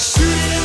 shooting.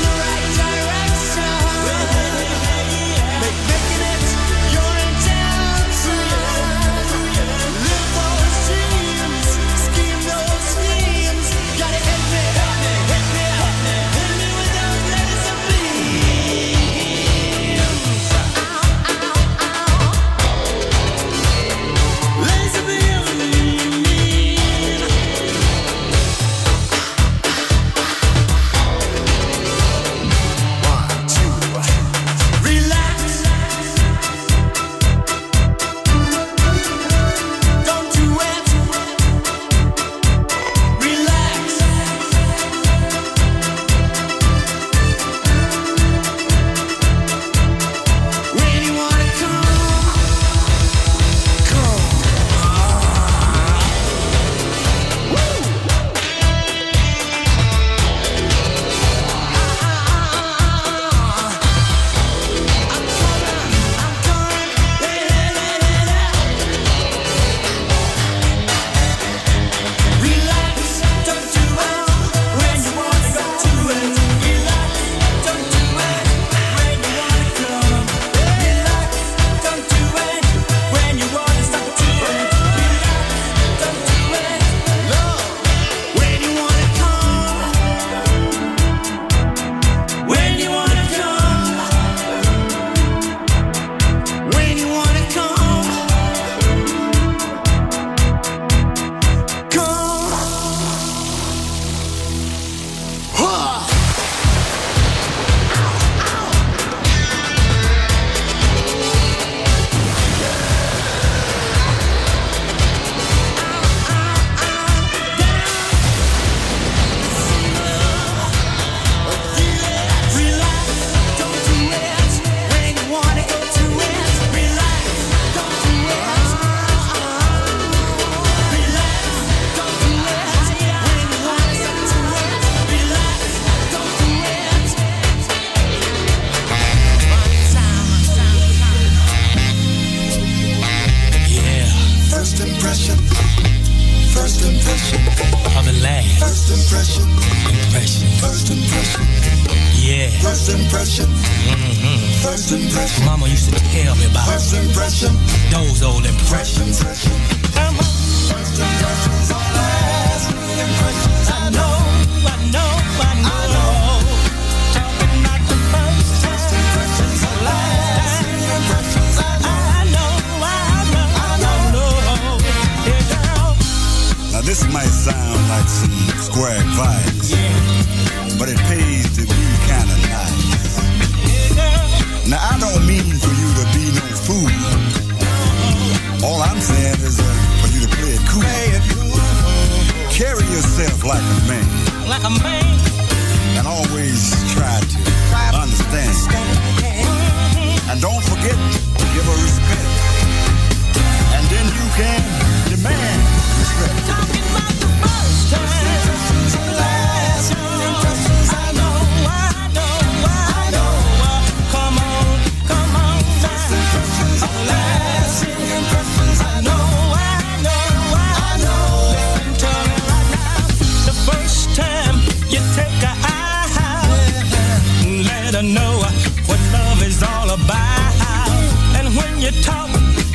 you talk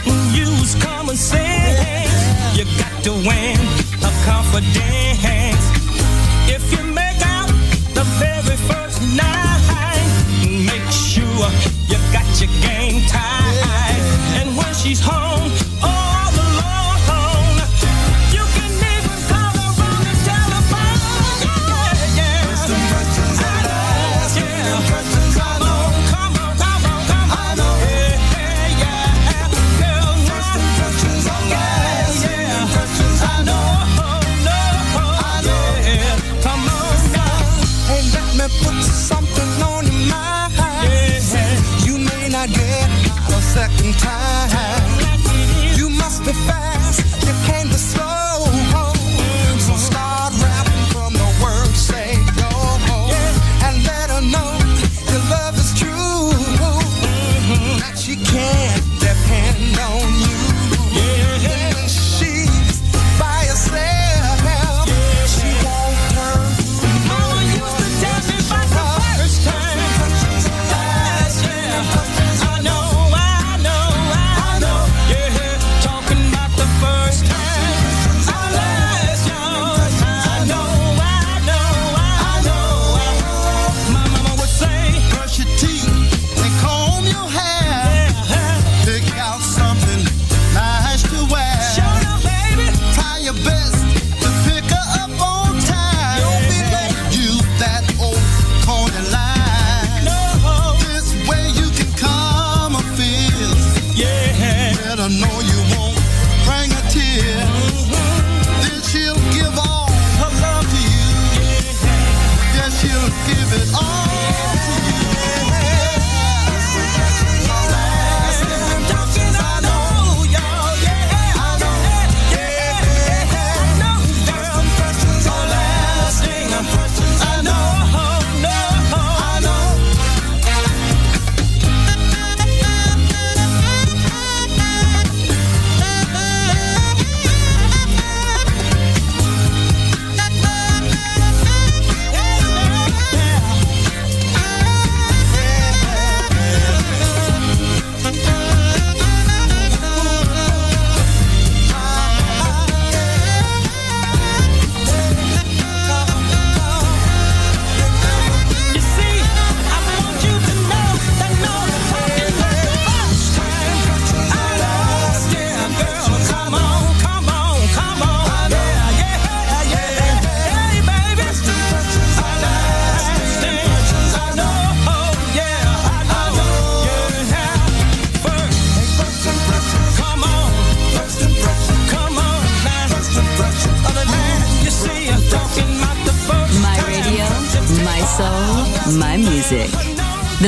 and use common sense. You got to win a confidence. If you make out the very first night, make sure you got your game tied. And when she's home. the fact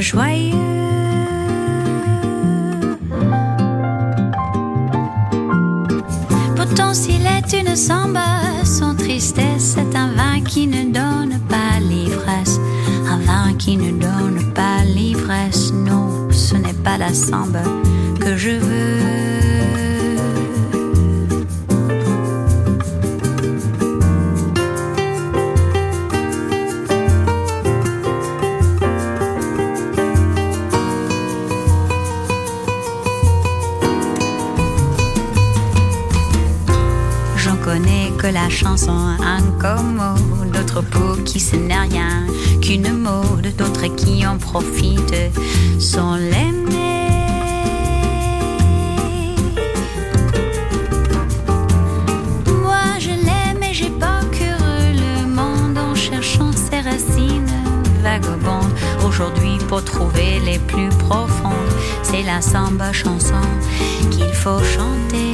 joyeux. Pourtant s'il est une samba, son tristesse est un vin qui ne donne pas l'ivresse, un vin qui ne donne pas l'ivresse. Non, ce n'est pas la samba. la samba chanson qu'il faut chanter.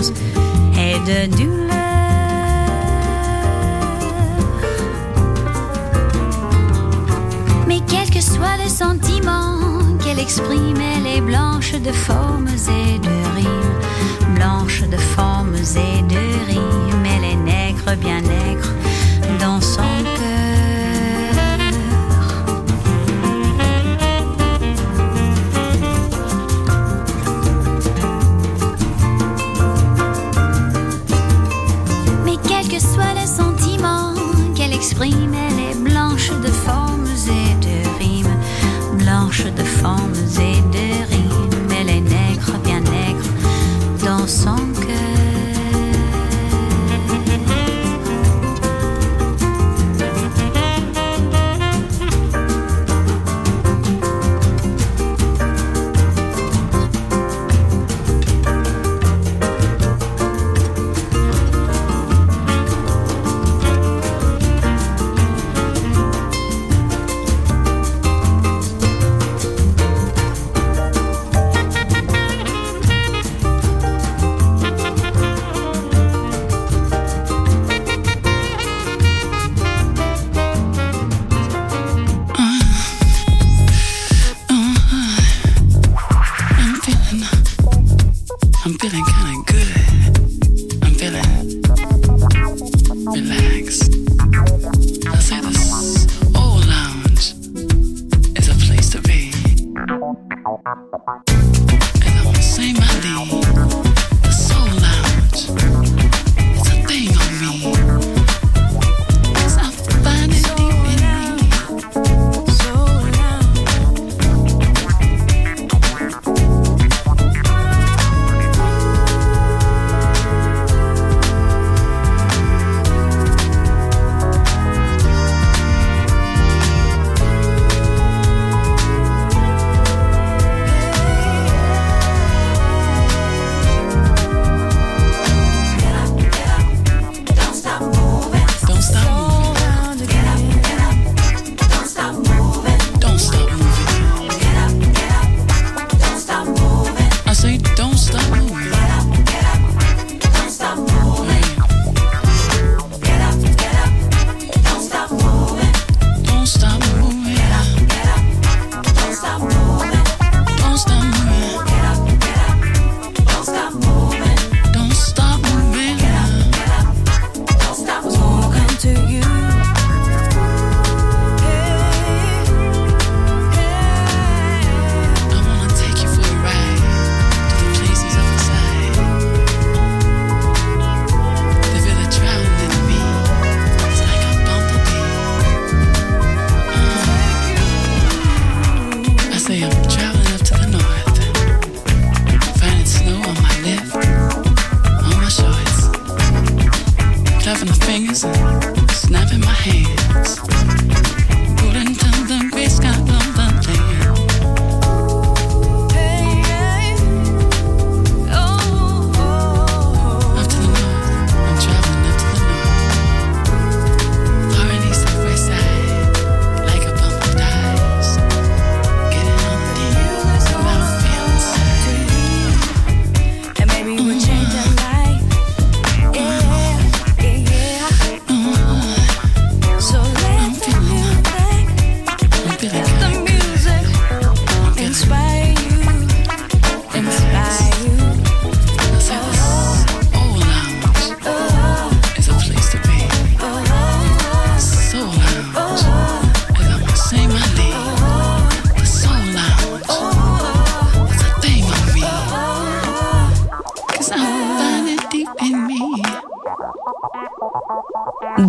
et de douleur. Mais quel que soit le sentiment qu'elle exprime, elle est blanche de formes et de rimes, blanche de formes et de rimes, elle est nègre bien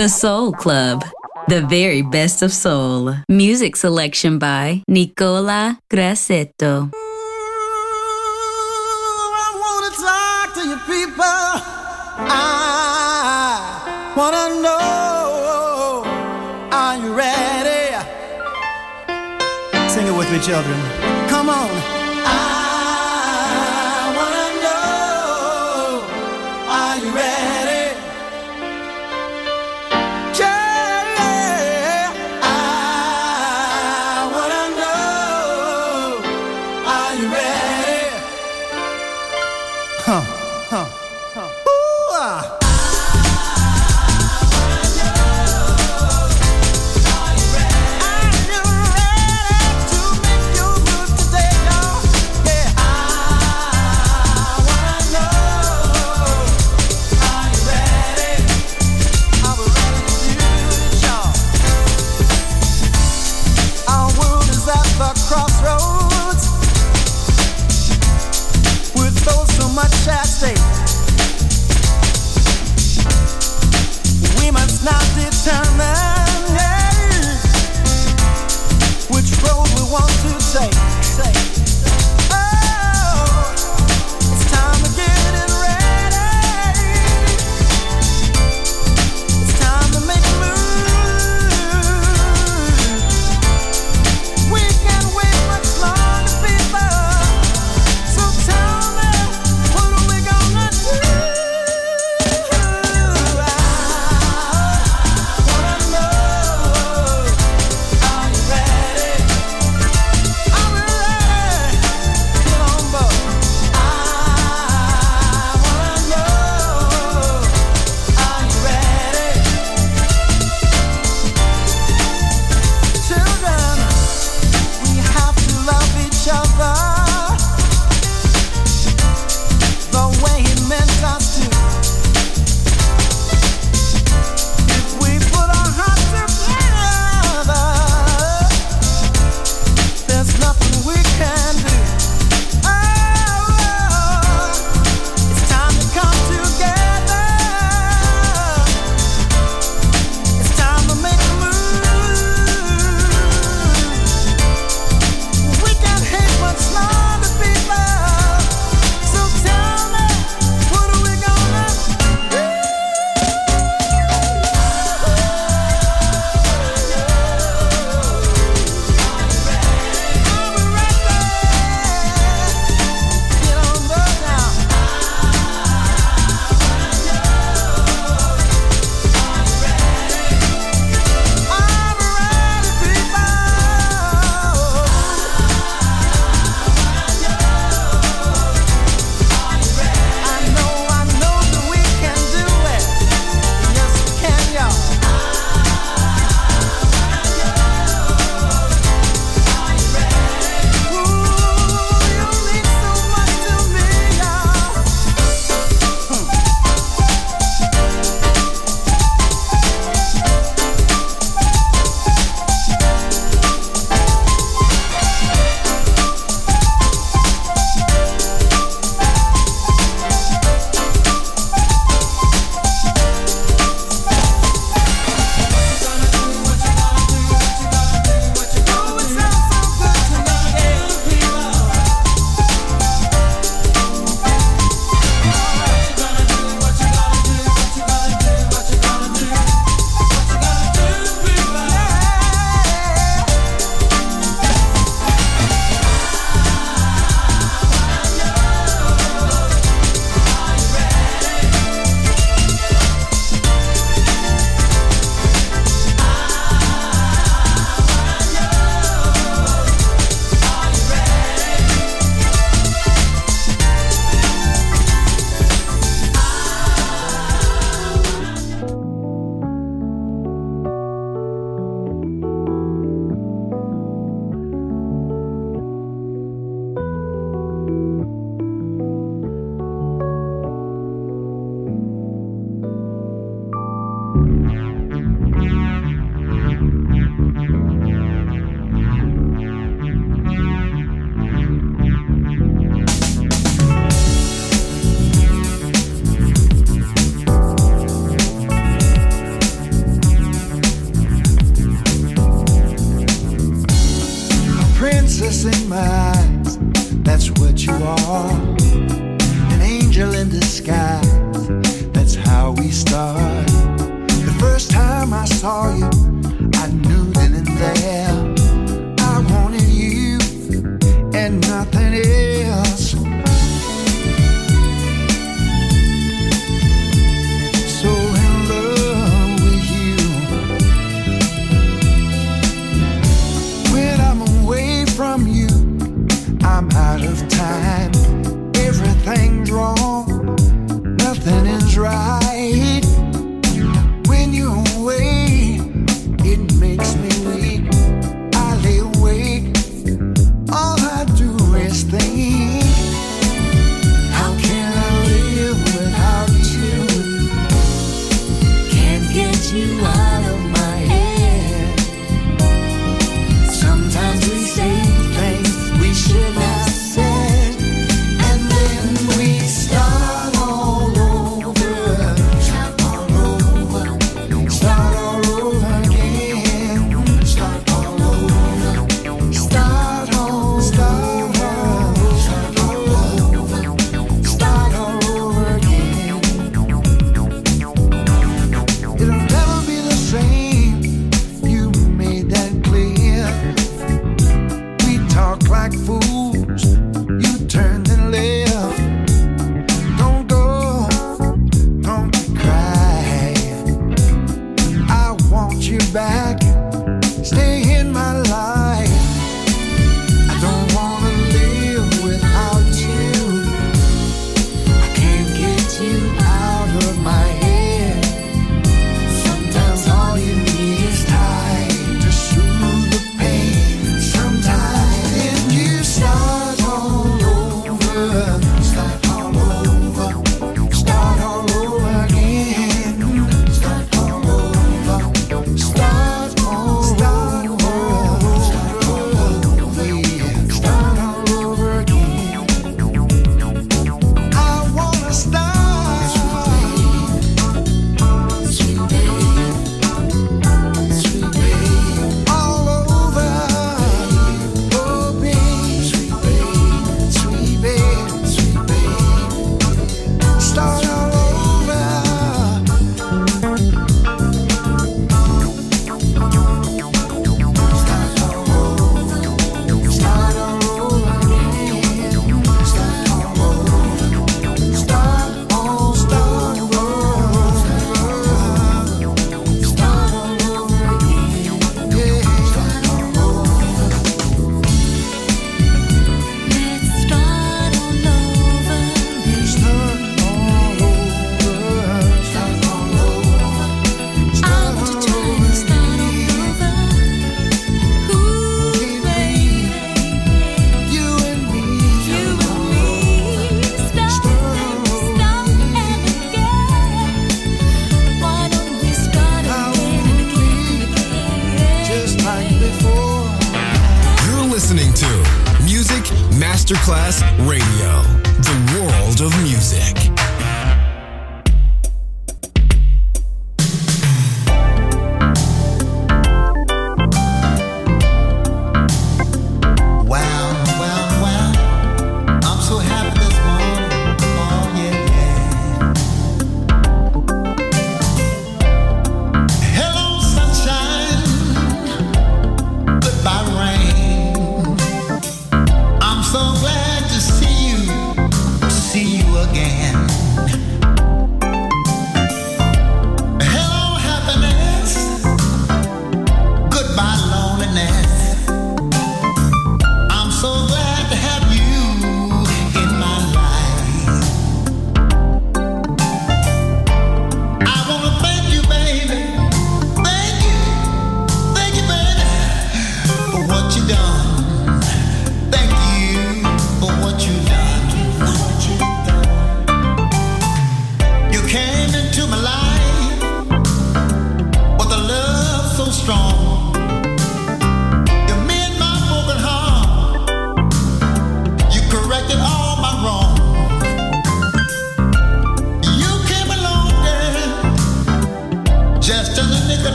The Soul Club. The very best of soul. Music selection by Nicola Grassetto. I wanna know Are you ready? Sing it with me, children. Come on. I